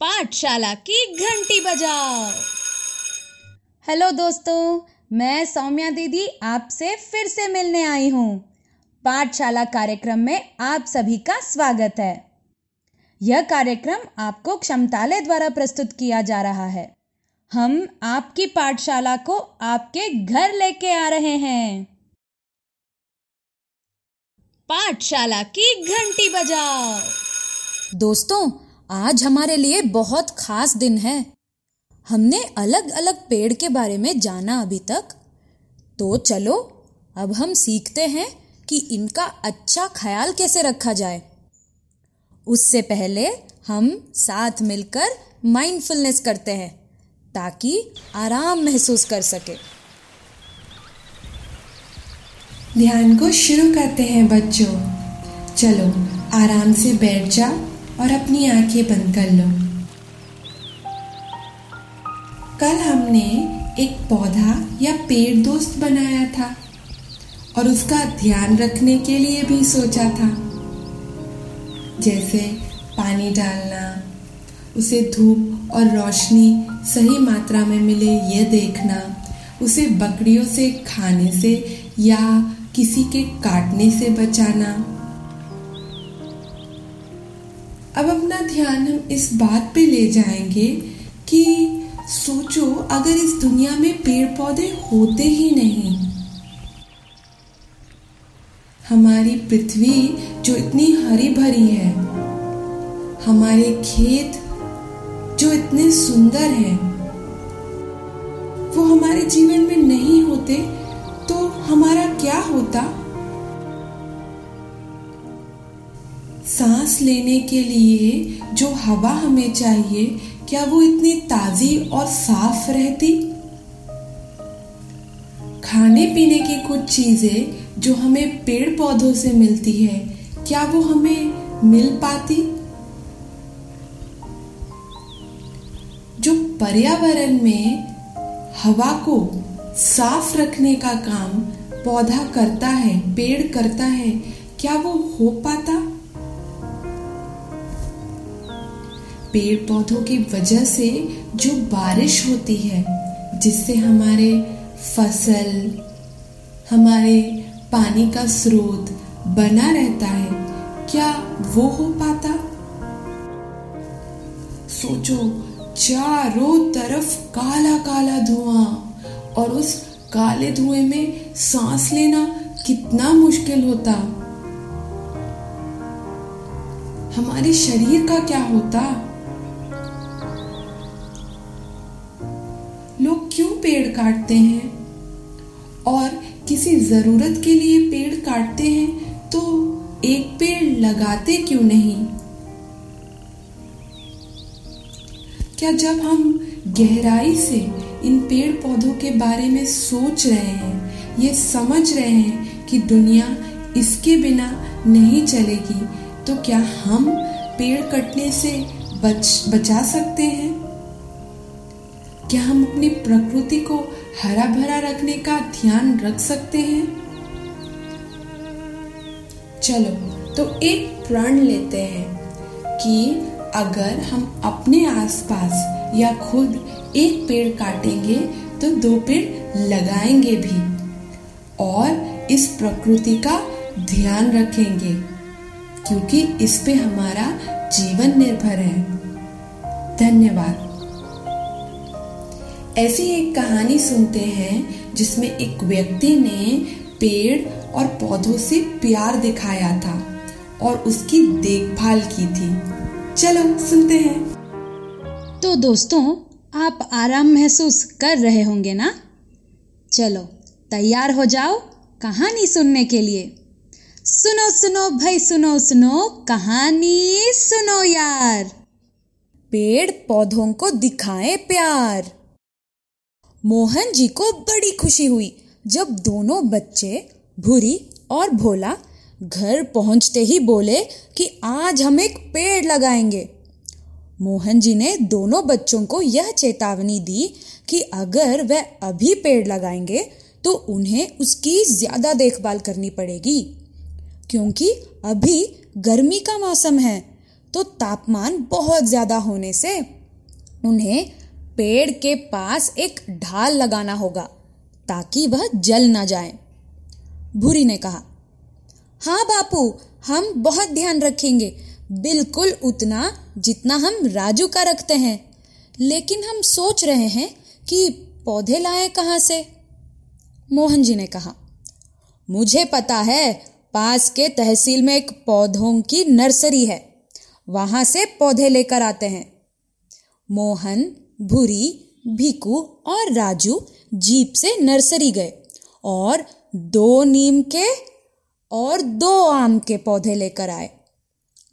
पाठशाला की घंटी बजाओ। हेलो दोस्तों, मैं सौम्या दीदी आपसे फिर से मिलने आई हूँ। पाठशाला कार्यक्रम में आप सभी का स्वागत है। यह कार्यक्रम आपको क्षमतालय द्वारा प्रस्तुत किया जा रहा है। हम आपकी पाठशाला को आपके घर लेके आ रहे हैं। पाठशाला की घंटी बजाओ। दोस्तों आज हमारे लिए बहुत खास दिन है। हमने अलग अलग पेड़ के बारे में जाना अभी तक। तो चलो, अब हम सीखते हैं कि इनका अच्छा ख्याल कैसे रखा जाए। उससे पहले हम साथ मिलकर माइंडफुलनेस करते हैं, ताकि आराम महसूस कर सके। ध्यान को शुरू करते हैं बच्चों। चलो, आराम से बैठ जाओ और अपनी आँखें बंद कर लो। कल हमने एक पौधा या पेड़ दोस्त बनाया था और उसका ध्यान रखने के लिए भी सोचा था। जैसे पानी डालना, उसे धूप और रोशनी सही मात्रा में मिले यह देखना, उसे बकरियों से खाने से या किसी के काटने से बचाना। अब अपना ध्यान हम इस बात पे ले जाएँगे कि सोचो, अगर इस दुनिया में पेड़ पौधे होते ही नहीं, हमारी पृथ्वी जो इतनी हरी भरी है, हमारे खेत जो इतने सुंदर हैं, वो हमारे जीवन में नहीं होते तो हमारा क्या होता? सांस लेने के लिए जो हवा हमें चाहिए, क्या वो इतनी ताजी और साफ़ रहती? खाने पीने की कुछ चीज़ें जो हमें पेड़ पौधों से मिलती है, क्या वो हमें मिल पाती? जो पर्यावरण में हवा को साफ़ रखने का काम पौधा करता है, पेड़ करता है, क्या वो हो पाता? पेड़ पौधों की वजह से जो बारिश होती है, जिससे हमारे फ़सल, हमारे पानी का स्रोत बना रहता है, क्या वो हो पाता? सोचो, चारों तरफ़ काला काला धुआँ और उस काले धुएँ में सांस लेना कितना मुश्किल होता। हमारे शरीर का क्या होता? काटते हैं। और किसी ज़रूरत के लिए पेड़ काटते हैं तो एक पेड़ लगाते क्यों नहीं? क्या जब हम गहराई से इन पेड़ पौधों के बारे में सोच रहे हैं, ये समझ रहे हैं कि दुनिया इसके बिना नहीं चलेगी तो क्या हम पेड़ कटने से बच, बचा सकते हैं? क्या हम अपनी प्रकृति को हरा भरा रखने का ध्यान रख सकते हैं? चलो तो एक प्रण लेते हैं कि अगर हम अपने आसपास या खुद एक पेड़ काटेंगे तो दो पेड़ लगाएँगे भी। और इस प्रकृति का ध्यान रखेंगे, क्योंकि इस पे हमारा जीवन निर्भर है। धन्यवाद। ऐसी एक कहानी सुनते हैं जिसमें एक व्यक्ति ने पेड़ और पौधों से प्यार दिखाया था और उसकी देखभाल की थी। चलो सुनते हैं। तो दोस्तों आप आराम महसूस कर रहे होंगे ना? चलो तैयार हो जाओ कहानी सुनने के लिए। सुनो सुनो भाई सुनो सुनो कहानी सुनो यार। पेड़ पौधों को दिखाए प्यार। मोहन जी को बड़ी खुशी हुई जब दोनों बच्चे, भूरी और भोला, घर पहुँचते ही बोले कि आज हम एक पेड़ लगाएँगे। मोहन जी ने दोनों बच्चों को यह चेतावनी दी कि अगर वह अभी पेड़ लगाएँगे तो उन्हें उसकी ज़्यादा देखभाल करनी पड़ेगी। क्योंकि अभी गर्मी का मौसम है तो तापमान बहुत ज़्यादा होने से उन्हें पेड़ के पास एक ढाल लगाना होगा, ताकि वह जल ना जाए। भूरी ने कहा हाँ बापू, हम बहुत ध्यान रखेंगे। बिल्कुल उतना जितना हम राजू का रखते हैं। लेकिन हम सोच रहे हैं कि पौधे लाए कहाँ से? मोहन जी ने कहा, मुझे पता है, पास के तहसील में एक पौधों की नर्सरी है। वहाँ से पौधे लेकर आते हैं। मोहन भूरी भीकू और राजू जीप से नर्सरी गए और दो नीम के और दो आम के पौधे लेकर आए।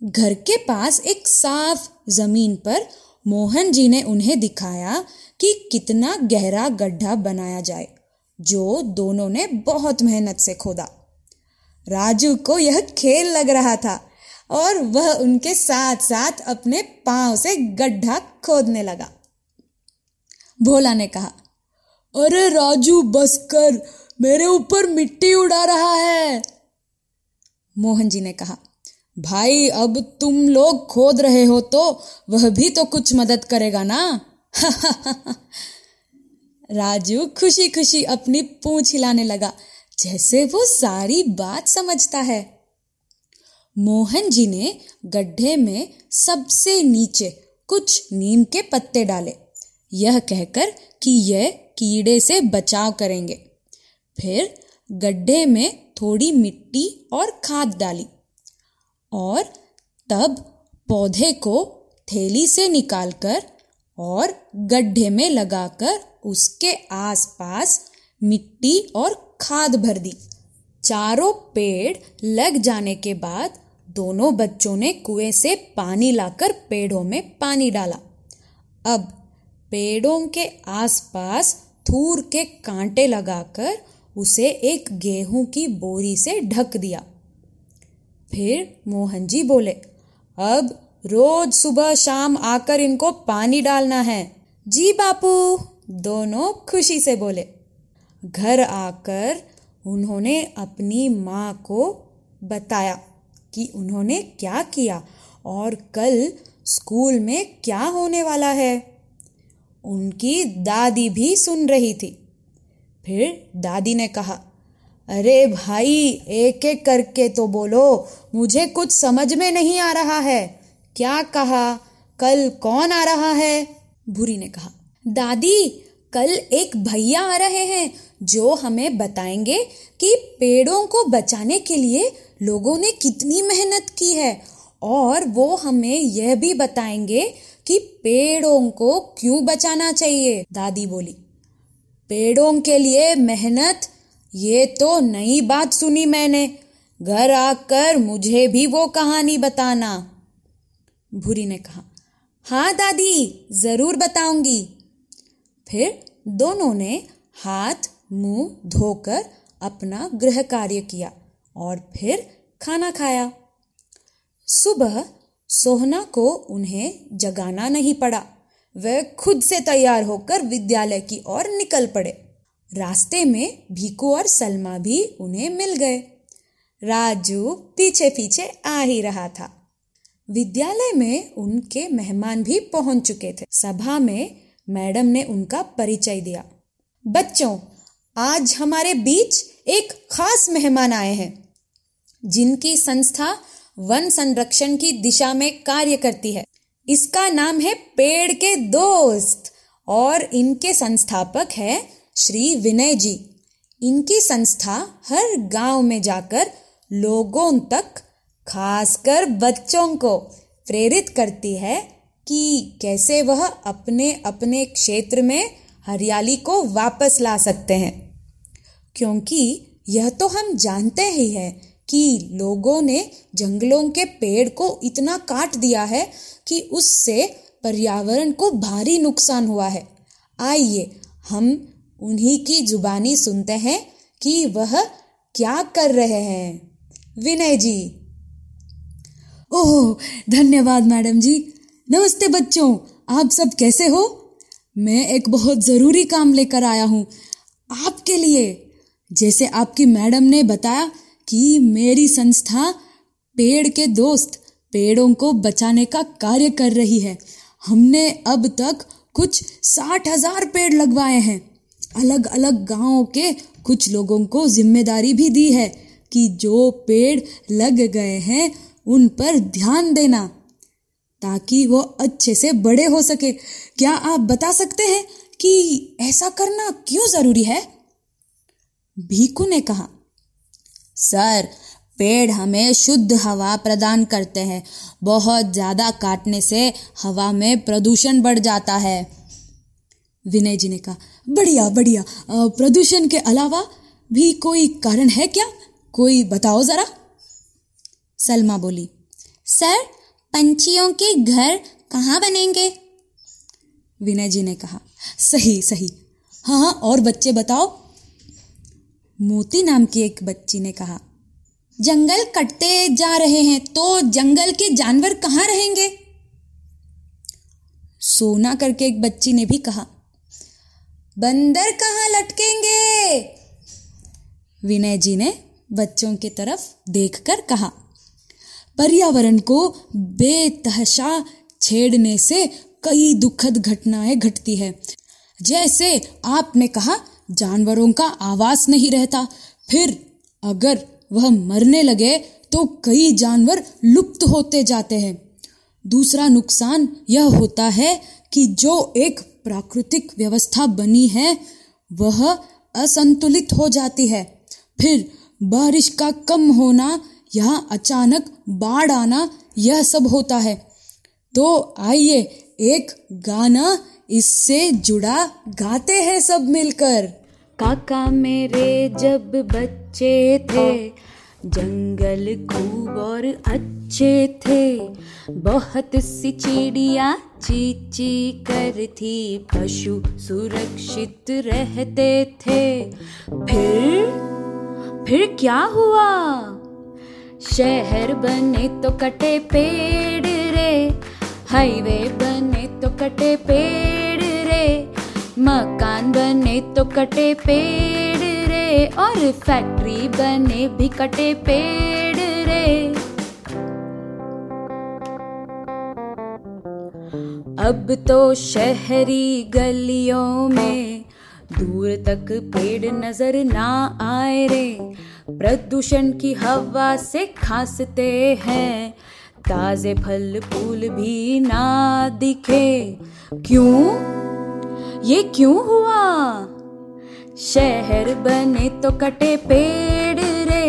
घर के पास एक साफ़ ज़मीन पर मोहन जी ने उन्हें दिखाया कि कितना गहरा गड्ढा बनाया जाए, जो दोनों ने बहुत मेहनत से खोदा। राजू को यह खेल लग रहा था और वह उनके साथ साथ अपने पाँव से गड्ढा खोदने लगा। भोला ने कहा, अरे राजू, बस कर, मेरे ऊपर मिट्टी उड़ा रहा है। मोहन जी ने कहा, भाई, अब तुम लोग खोद रहे हो तो वह भी तो कुछ मदद करेगा ना? राजू खुशी खुशी अपनी पूंछ हिलाने लगा, जैसे वो सारी बात समझता है। मोहन जी ने गड्ढे में सबसे नीचे कुछ नीम के पत्ते डाले। यह कहकर कि यह कीड़े से बचाव करेंगे। फिर गड्ढे में थोड़ी मिट्टी और खाद डाली और तब पौधे को थैली से निकालकर और गड्ढे में लगाकर उसके आसपास मिट्टी और खाद भर दी। चारों पेड़ लग जाने के बाद दोनों बच्चों ने कुएँ से पानी लाकर पेड़ों में पानी डाला। अब पेड़ों के आसपास थूर के कांटे लगाकर उसे एक गेहूँ की बोरी से ढक दिया। फिर मोहन जी बोले, अब रोज सुबह शाम आकर इनको पानी डालना है। जी बापू, दोनों खुशी से बोले। घर आकर उन्होंने अपनी माँ को बताया कि उन्होंने क्या किया और कल स्कूल में क्या होने वाला है। उनकी दादी भी सुन रही थी। फिर दादी ने कहा, अरे भाई एक एक करके तो बोलो, मुझे कुछ समझ में नहीं आ रहा है। क्या कहा? कल कौन आ रहा है? भूरी ने कहा, दादी, कल एक भैया आ रहे हैं, जो हमें बताएँगे कि पेड़ों को बचाने के लिए लोगों ने कितनी मेहनत की है, और वो हमें यह भी बताएँगे कि पेड़ों को क्यों बचाना चाहिए? दादी बोली, पेड़ों के लिए मेहनत, ये तो नई बात सुनी मैंने। घर आकर मुझे भी वो कहानी बताना। भूरी ने कहा हाँ दादी, ज़रूर बताऊँगी। फिर दोनों ने हाथ, मुँह धोकर अपना गृह कार्य किया और फिर खाना खाया। सुबह सोहना को उन्हें जगाना नहीं पड़ा। वह खुद से तैयार होकर विद्यालय की ओर निकल पड़े। रास्ते में भीकू और सलमा भी उन्हें मिल गए। राजू पीछे पीछे आ ही रहा था। विद्यालय में उनके मेहमान भी पहुँच चुके थे। सभा में मैडम ने उनका परिचय दिया। बच्चों, आज हमारे बीच एक खास मेहमान आए हैं। जिनकी संस्था वन संरक्षण की दिशा में कार्य करती है। इसका नाम है पेड़ के दोस्त और इनके संस्थापक है श्री विनय जी। इनकी संस्था हर गाँव में जाकर लोगों तक, खासकर बच्चों को, प्रेरित करती है कि कैसे वह अपने अपने क्षेत्र में हरियाली को वापस ला सकते हैं। क्योंकि यह तो हम जानते ही हैं कि लोगों ने जंगलों के पेड़ को इतना काट दिया है कि उससे पर्यावरण को भारी नुकसान हुआ है। आइए हम उन्हीं की जुबानी सुनते हैं कि वह क्या कर रहे हैं। विनय जी। ओह, धन्यवाद मैडम जी। नमस्ते बच्चों, आप सब कैसे हो? मैं एक बहुत ज़रूरी काम लेकर आया हूँ आपके लिए। जैसे आपकी मैडम ने बताया कि मेरी संस्था पेड़ के दोस्त पेड़ों को बचाने का कार्य कर रही है। हमने अब तक कुछ साठ हज़ार पेड़ लगवाए हैं। अलग अलग गाँवों के कुछ लोगों को ज़िम्मेदारी भी दी है कि जो पेड़ लग गए हैं, उन पर ध्यान देना, ताकि वो अच्छे से बड़े हो सके। क्या आप बता सकते हैं कि ऐसा करना क्यों ज़रूरी है? भीकू ने कहा सर, पेड़ हमें शुद्ध हवा प्रदान करते हैं। बहुत ज़्यादा काटने से हवा में प्रदूषण बढ़ जाता है। विनय जी ने कहा, बढ़िया बढ़िया। प्रदूषण के अलावा भी कोई कारण है क्या? कोई बताओ जरा। सलमा बोली, सर, पंछियों के घर कहाँ बनेंगे? विनय जी ने कहा, सही सही। हाँ हाँ और बच्चे बताओ। मोती नाम की एक बच्ची ने कहा, जंगल कटते जा रहे हैं तो जंगल के जानवर कहाँ रहेंगे? सोना करके एक बच्ची ने भी कहा, बंदर कहाँ लटकेंगे? विनय जी ने बच्चों की तरफ़ देखकर कहा, पर्यावरण को बेतहशा छेड़ने से कई दुखद घटनाएँ घटती है। जैसे आपने कहा जानवरों का आवास नहीं रहता। फिर अगर वह मरने लगे तो कई जानवर लुप्त होते जाते हैं। दूसरा नुकसान यह होता है कि जो एक प्राकृतिक व्यवस्था बनी है, वह असंतुलित हो जाती है। फिर बारिश का कम होना या अचानक बाढ़ आना, यह सब होता है। तो आइए एक गाना इससे जुड़ा गाते हैं सब मिलकर। काका मेरे जब बच्चे थे, जंगल खूब और अच्छे थे। बहुत सी चिड़िया चीची कर थी पशु सुरक्षित रहते थे। फिर फिर क्या हुआ? शहर बने तो कटे पेड़ रे, हाईवे बने तो कटे पेड़ रे। मकान बने तो कटे पेड़ रे, और फैक्ट्री बने भी कटे पेड़ रे। अब तो शहरी गलियों में दूर तक पेड़ नज़र ना आए रे। प्रदूषण की हवा से खांसते हैं, ताजे फल फूल भी ना दिखे। क्यों? ये क्यों हुआ? शहर बने तो कटे पेड़ रे,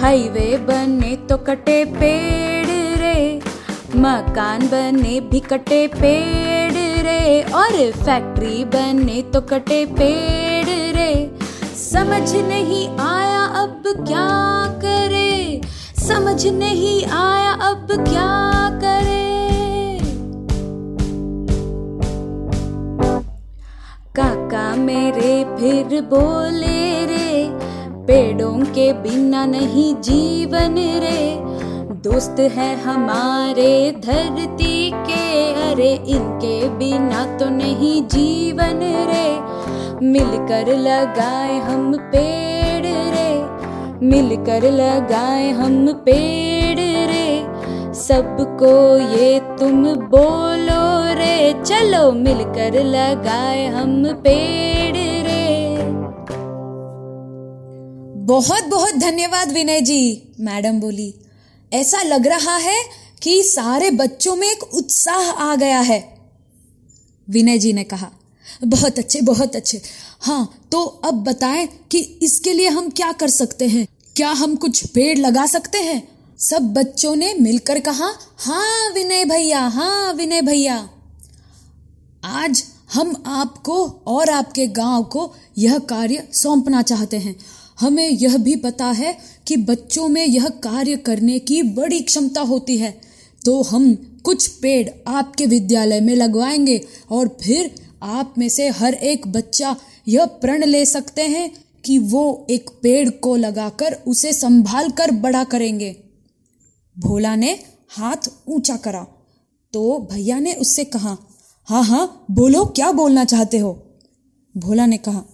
हाईवे बने तो कटे पेड़ रे, मकान बने भी कटे पेड़ रे, और फैक्ट्री बने तो कटे पेड़ रे। समझ नहीं आया अब क्या करे, समझ नहीं आया अब क्या फिर बोले रे, पेड़ों के बिना नहीं जीवन रे। दोस्त है हमारे धरती के, अरे इनके बिना तो नहीं जीवन रे। मिलकर लगाए हम पेड़ रे, मिलकर लगाए हम पेड़ रे। सबको ये तुम बोलो रे, चलो मिलकर लगाए हम पेड़ बहुत बहुत धन्यवाद विनय जी, मैडम बोली। ऐसा लग रहा है कि सारे बच्चों में एक उत्साह आ गया है, विनय जी ने कहा। बहुत अच्छे बहुत अच्छे। हाँ तो अब बताएँ कि इसके लिए हम क्या कर सकते हैं? क्या हम कुछ पेड़ लगा सकते हैं? सब बच्चों ने मिलकर कहा हाँ विनय भैया हाँ विनय भैया। आज हम आपको और आपके गाँव को यह कार्य सौंपना चाहते हैं। हमें यह भी पता है कि बच्चों में यह कार्य करने की बड़ी क्षमता होती है। तो हम कुछ पेड़ आपके विद्यालय में लगवाएँगे और फिर आप में से हर एक बच्चा यह प्रण ले सकते हैं कि वो एक पेड़ को लगाकर उसे संभाल कर बड़ा करेंगे। भोला ने हाथ ऊँचा करा। तो भैया ने उससे कहा हाँ हाँ बोलो, क्या बोलना चाहते हो? भोला ने कहा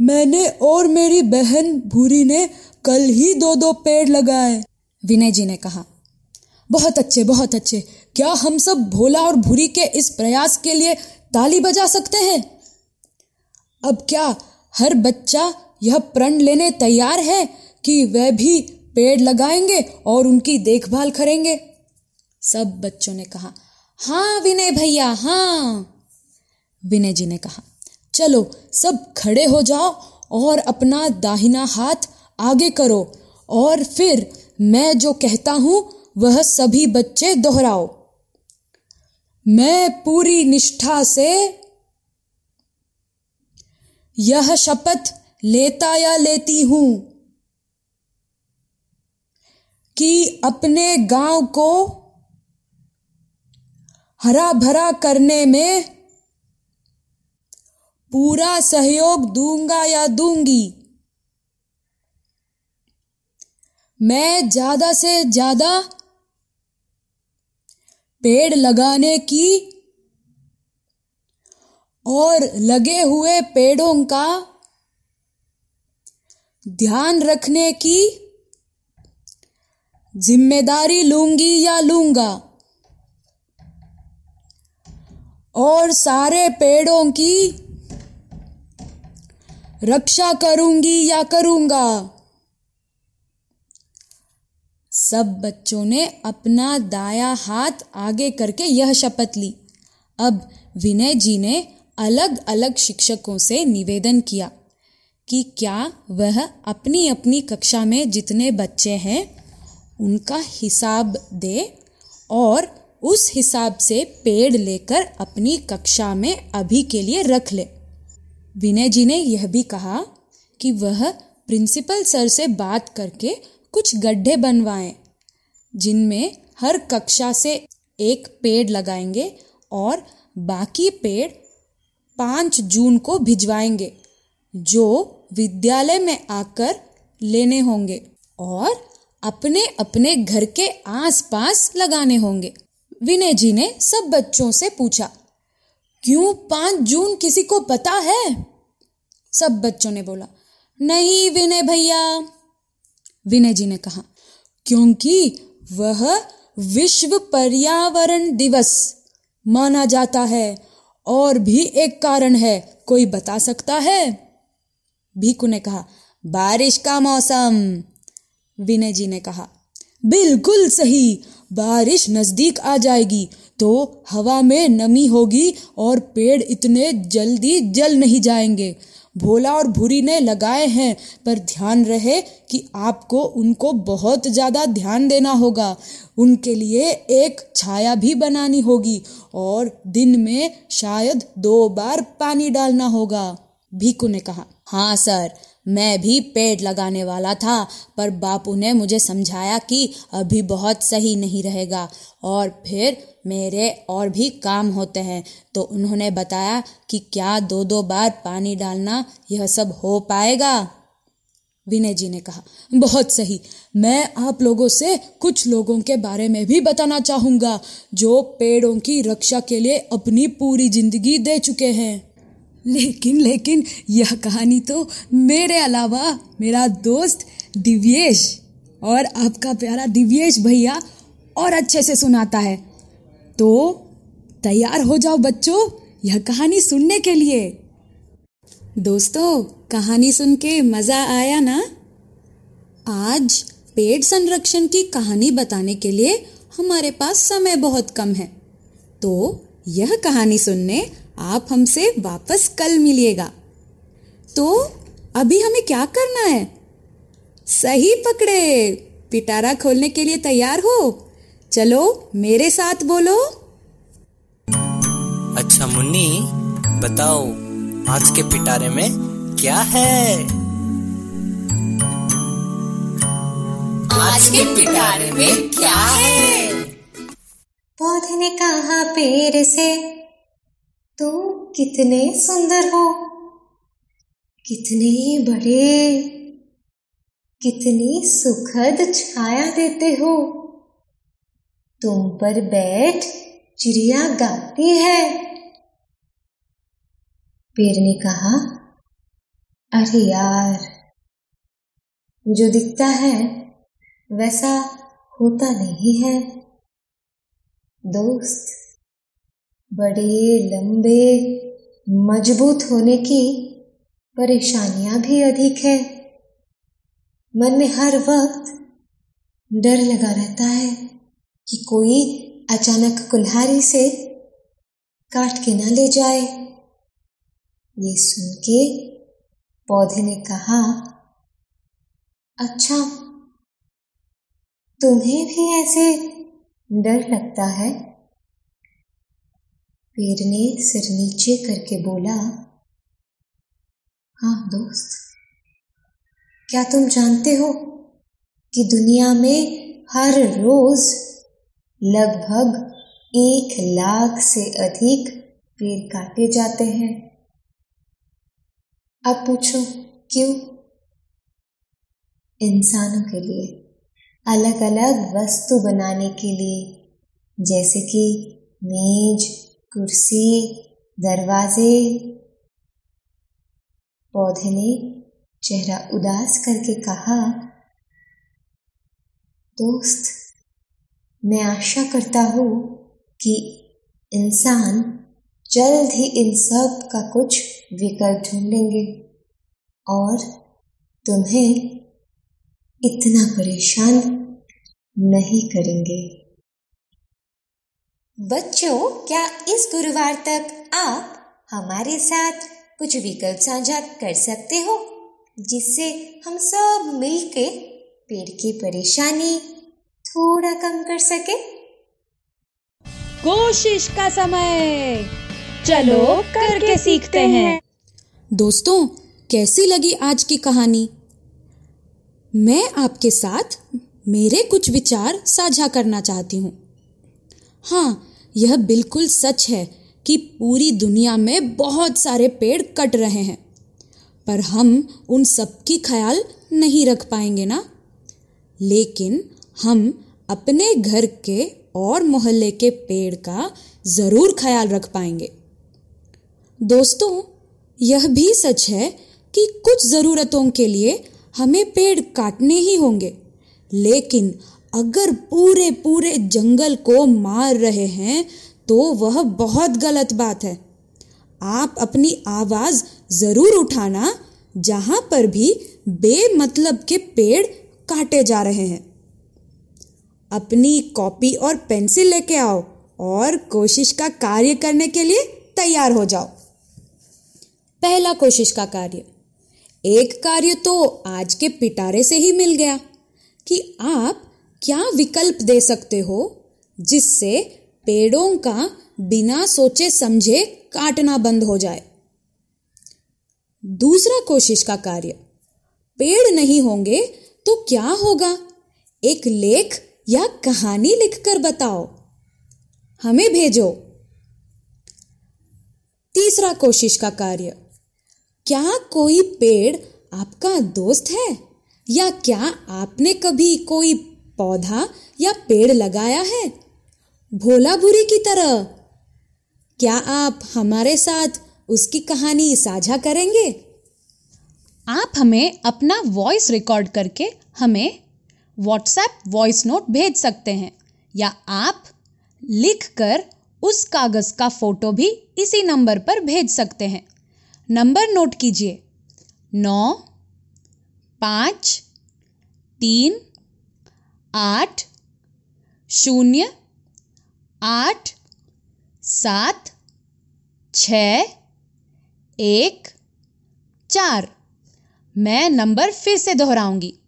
मैंने और मेरी बहन भूरी ने कल ही दो दो पेड़ लगाए। विनय जी ने कहा, बहुत अच्छे बहुत अच्छे। क्या हम सब भोला और भूरी के इस प्रयास के लिए ताली बजा सकते हैं? अब क्या हर बच्चा यह प्रण लेने तैयार है कि वह भी पेड़ लगाएँगे और उनकी देखभाल करेंगे? सब बच्चों ने कहा हाँ विनय भैया हाँ। विनय जी ने कहा चलो, सब खड़े हो जाओ और अपना दाहिना हाथ आगे करो। और फिर मैं जो कहता हूँ, वह सभी बच्चे दोहराओ। मैं पूरी निष्ठा से, यह शपथ लेता या लेती हूँ कि अपने गाँव को हरा भरा करने में पूरा सहयोग दूँगा या दूँगी? मैं ज़्यादा से ज़्यादा पेड़ लगाने की और लगे हुए पेड़ों का ध्यान रखने की ज़िम्मेदारी लूँगी या लूँगा? और सारे पेड़ों की रक्षा करूँगी या करूँगा? सब बच्चों ने अपना दाया हाथ आगे करके यह शपथ ली। अब विनय जी ने अलग अलग शिक्षकों से निवेदन किया कि क्या वह अपनी अपनी कक्षा में जितने बच्चे हैं, उनका हिसाब दे और उस हिसाब से पेड़ लेकर अपनी कक्षा में अभी के लिए रख ले। विनय जी ने यह भी कहा कि वह प्रिंसिपल सर से बात करके कुछ गड्ढे बनवाएँ, जिनमें हर कक्षा से एक पेड़ लगाएँगे और बाकी पेड़ पाँच जून को भिजवाएँगे, जो विद्यालय में आकर लेने होंगे और अपने अपने घर के आसपास लगाने होंगे। विनय जी ने सब बच्चों से पूछा क्यों पाँच जून किसी को पता है? सब बच्चों ने बोला, नहीं विनय भैया। विनय जी ने कहा, क्योंकि वह विश्व पर्यावरण दिवस माना जाता है और भी एक कारण है, कोई बता सकता है? भीकू ने कहा, बारिश का मौसम। विनय जी ने कहा, बिल्कुल सही, बारिश नज़दीक आ जाएगी तो हवा में नमी होगी और पेड़ इतने जल्दी जल नहीं जाएँगे। भोला और भूरी ने लगाए हैं, पर ध्यान रहे कि आपको उनको बहुत ज़्यादा ध्यान देना होगा। उनके लिए एक छाया भी बनानी होगी और दिन में शायद दो बार पानी डालना होगा भीकू ने कहा। हाँ सर। मैं भी पेड़ लगाने वाला था, पर बापू ने मुझे समझाया कि अभी बहुत सही नहीं रहेगा। और फिर मेरे और भी काम होते हैं तो उन्होंने बताया कि क्या दो दो बार पानी डालना यह सब हो पाएगा? विनय जी ने कहा, बहुत सही। मैं आप लोगों से कुछ लोगों के बारे में भी बताना चाहूँगा, जो पेड़ों की रक्षा के लिए अपनी पूरी ज़िंदगी दे चुके हैं। लेकिन लेकिन, यह कहानी तो मेरे अलावा मेरा दोस्त दिव्येश और आपका प्यारा दिव्येश भैया और अच्छे से सुनाता है। तो तैयार हो जाओ बच्चों यह कहानी सुनने के लिए। दोस्तों, कहानी सुन के मज़ा आया ना? आज पेड़ संरक्षण की कहानी बताने के लिए हमारे पास समय बहुत कम है। तो यह कहानी सुनने आप हमसे वापस कल मिलिएगा। तो अभी हमें क्या करना है? सही पकड़े। पिटारा खोलने के लिए तैयार हो। चलो मेरे साथ बोलो। अच्छा मुन्नी बताओ आज के पिटारे में क्या है? आज के पिटारे में क्या है? पौधे ने कहा पेड़ से। कितने सुंदर हो। कितने बड़े, कितनी सुखद छाया देते हो। तुम पर बैठ चिड़िया गाती है। पेड़ ने कहा, अरे यार, जो दिखता है, वैसा होता नहीं है। दोस्त बड़े, लंबे, मज़बूत होने की परेशानियाँ भी अधिक है। मन में हर वक्त डर लगा रहता है कि कोई अचानक कुल्हारी से काट के ना ले जाए। ये सुन के पौधे ने कहा अच्छा तुम्हें भी ऐसे डर लगता है? पेड़ ने सिर नीचे करके बोला हाँ दोस्त। क्या तुम जानते हो कि दुनिया में हर रोज लगभग एक लाख से अधिक पेड़ काटे जाते हैं? अब पूछो, क्यों? इंसानों के लिए अलग अलग वस्तु बनाने के लिए, जैसे कि मेज कुर्सी, दरवाजे, पौधे ने चेहरा उदास करके कहा, दोस्त, मैं आशा करता हूँ कि इंसान जल्द ही इन सब का कुछ विकल्प ढूंढेंगे और तुम्हें इतना परेशान नहीं करेंगे। बच्चों क्या इस गुरुवार तक आप हमारे साथ कुछ विकल्प साझा कर सकते हो जिससे हम सब मिलके पेड़ की परेशानी थोड़ा कम कर सके? कोशिश का समय। चलो करके सीखते हैं। दोस्तों कैसी लगी आज की कहानी? मैं आपके साथ मेरे कुछ विचार साझा करना चाहती हूँ। हाँ यह बिल्कुल सच है कि पूरी दुनिया में बहुत सारे पेड़ कट रहे हैं। पर हम उन सब की ख्याल नहीं रख पाएँगे ना? लेकिन हम अपने घर के और मोहल्ले के पेड़ का ज़रूर ख्याल रख पाएँगे। दोस्तों, यह भी सच है कि कुछ जरूरतों के लिए हमें पेड़ काटने ही होंगे। लेकिन अगर पूरे पूरे जंगल को मार रहे हैं तो वह बहुत गलत बात है। आप अपनी आवाज़ ज़रूर उठाना, जहाँ पर भी बेमतलब के पेड़ काटे जा रहे हैं। अपनी कॉपी और पेंसिल लेके आओ और कोशिश का कार्य करने के लिए तैयार हो जाओ। पहला कोशिश का कार्य। एक कार्य तो आज के पिटारे से ही मिल गया कि आप क्या विकल्प दे सकते हो जिससे पेड़ों का बिना सोचे समझे काटना बंद हो जाए? दूसरा कोशिश का कार्य, पेड़ नहीं होंगे तो क्या होगा? एक लेख या कहानी लिखकर बताओ। हमें भेजो। तीसरा कोशिश का कार्य, क्या कोई पेड़ आपका दोस्त है या क्या आपने कभी कोई पौधा या पेड़ लगाया है? भोला बुरी की तरह। क्या आप हमारे साथ उसकी कहानी साझा करेंगे? आप हमें अपना वॉइस रिकॉर्ड करके हमें व्हाट्सएप वॉइस नोट भेज सकते हैं, या आप लिख कर उस कागज़ का फ़ोटो भी इसी नंबर पर भेज सकते हैं। नंबर नोट कीजिए। नौ, पाँच, तीन आठ, शून्य, आठ, सात, छ, एक, चार। मैं नंबर फिर से दोहराऊँगी।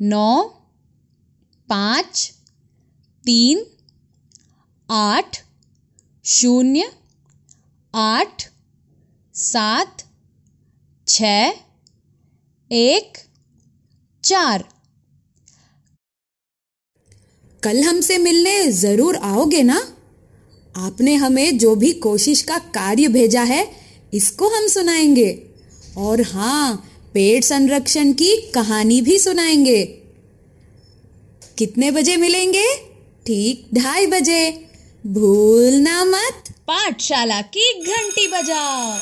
नौ, पाँच, तीन, आठ, शून्य, आठ, सात, छ, एक, चार। कल हमसे मिलने ज़रूर आओगे ना? आपने हमें जो भी कोशिश का कार्य भेजा है, इसको हम सुनाएँगे। और हाँ पेड़ संरक्षण की कहानी भी सुनाएँगे। कितने बजे मिलेंगे? ठीक ढाई बजे। भूलना मत। पाठशाला की घंटी बजाओ।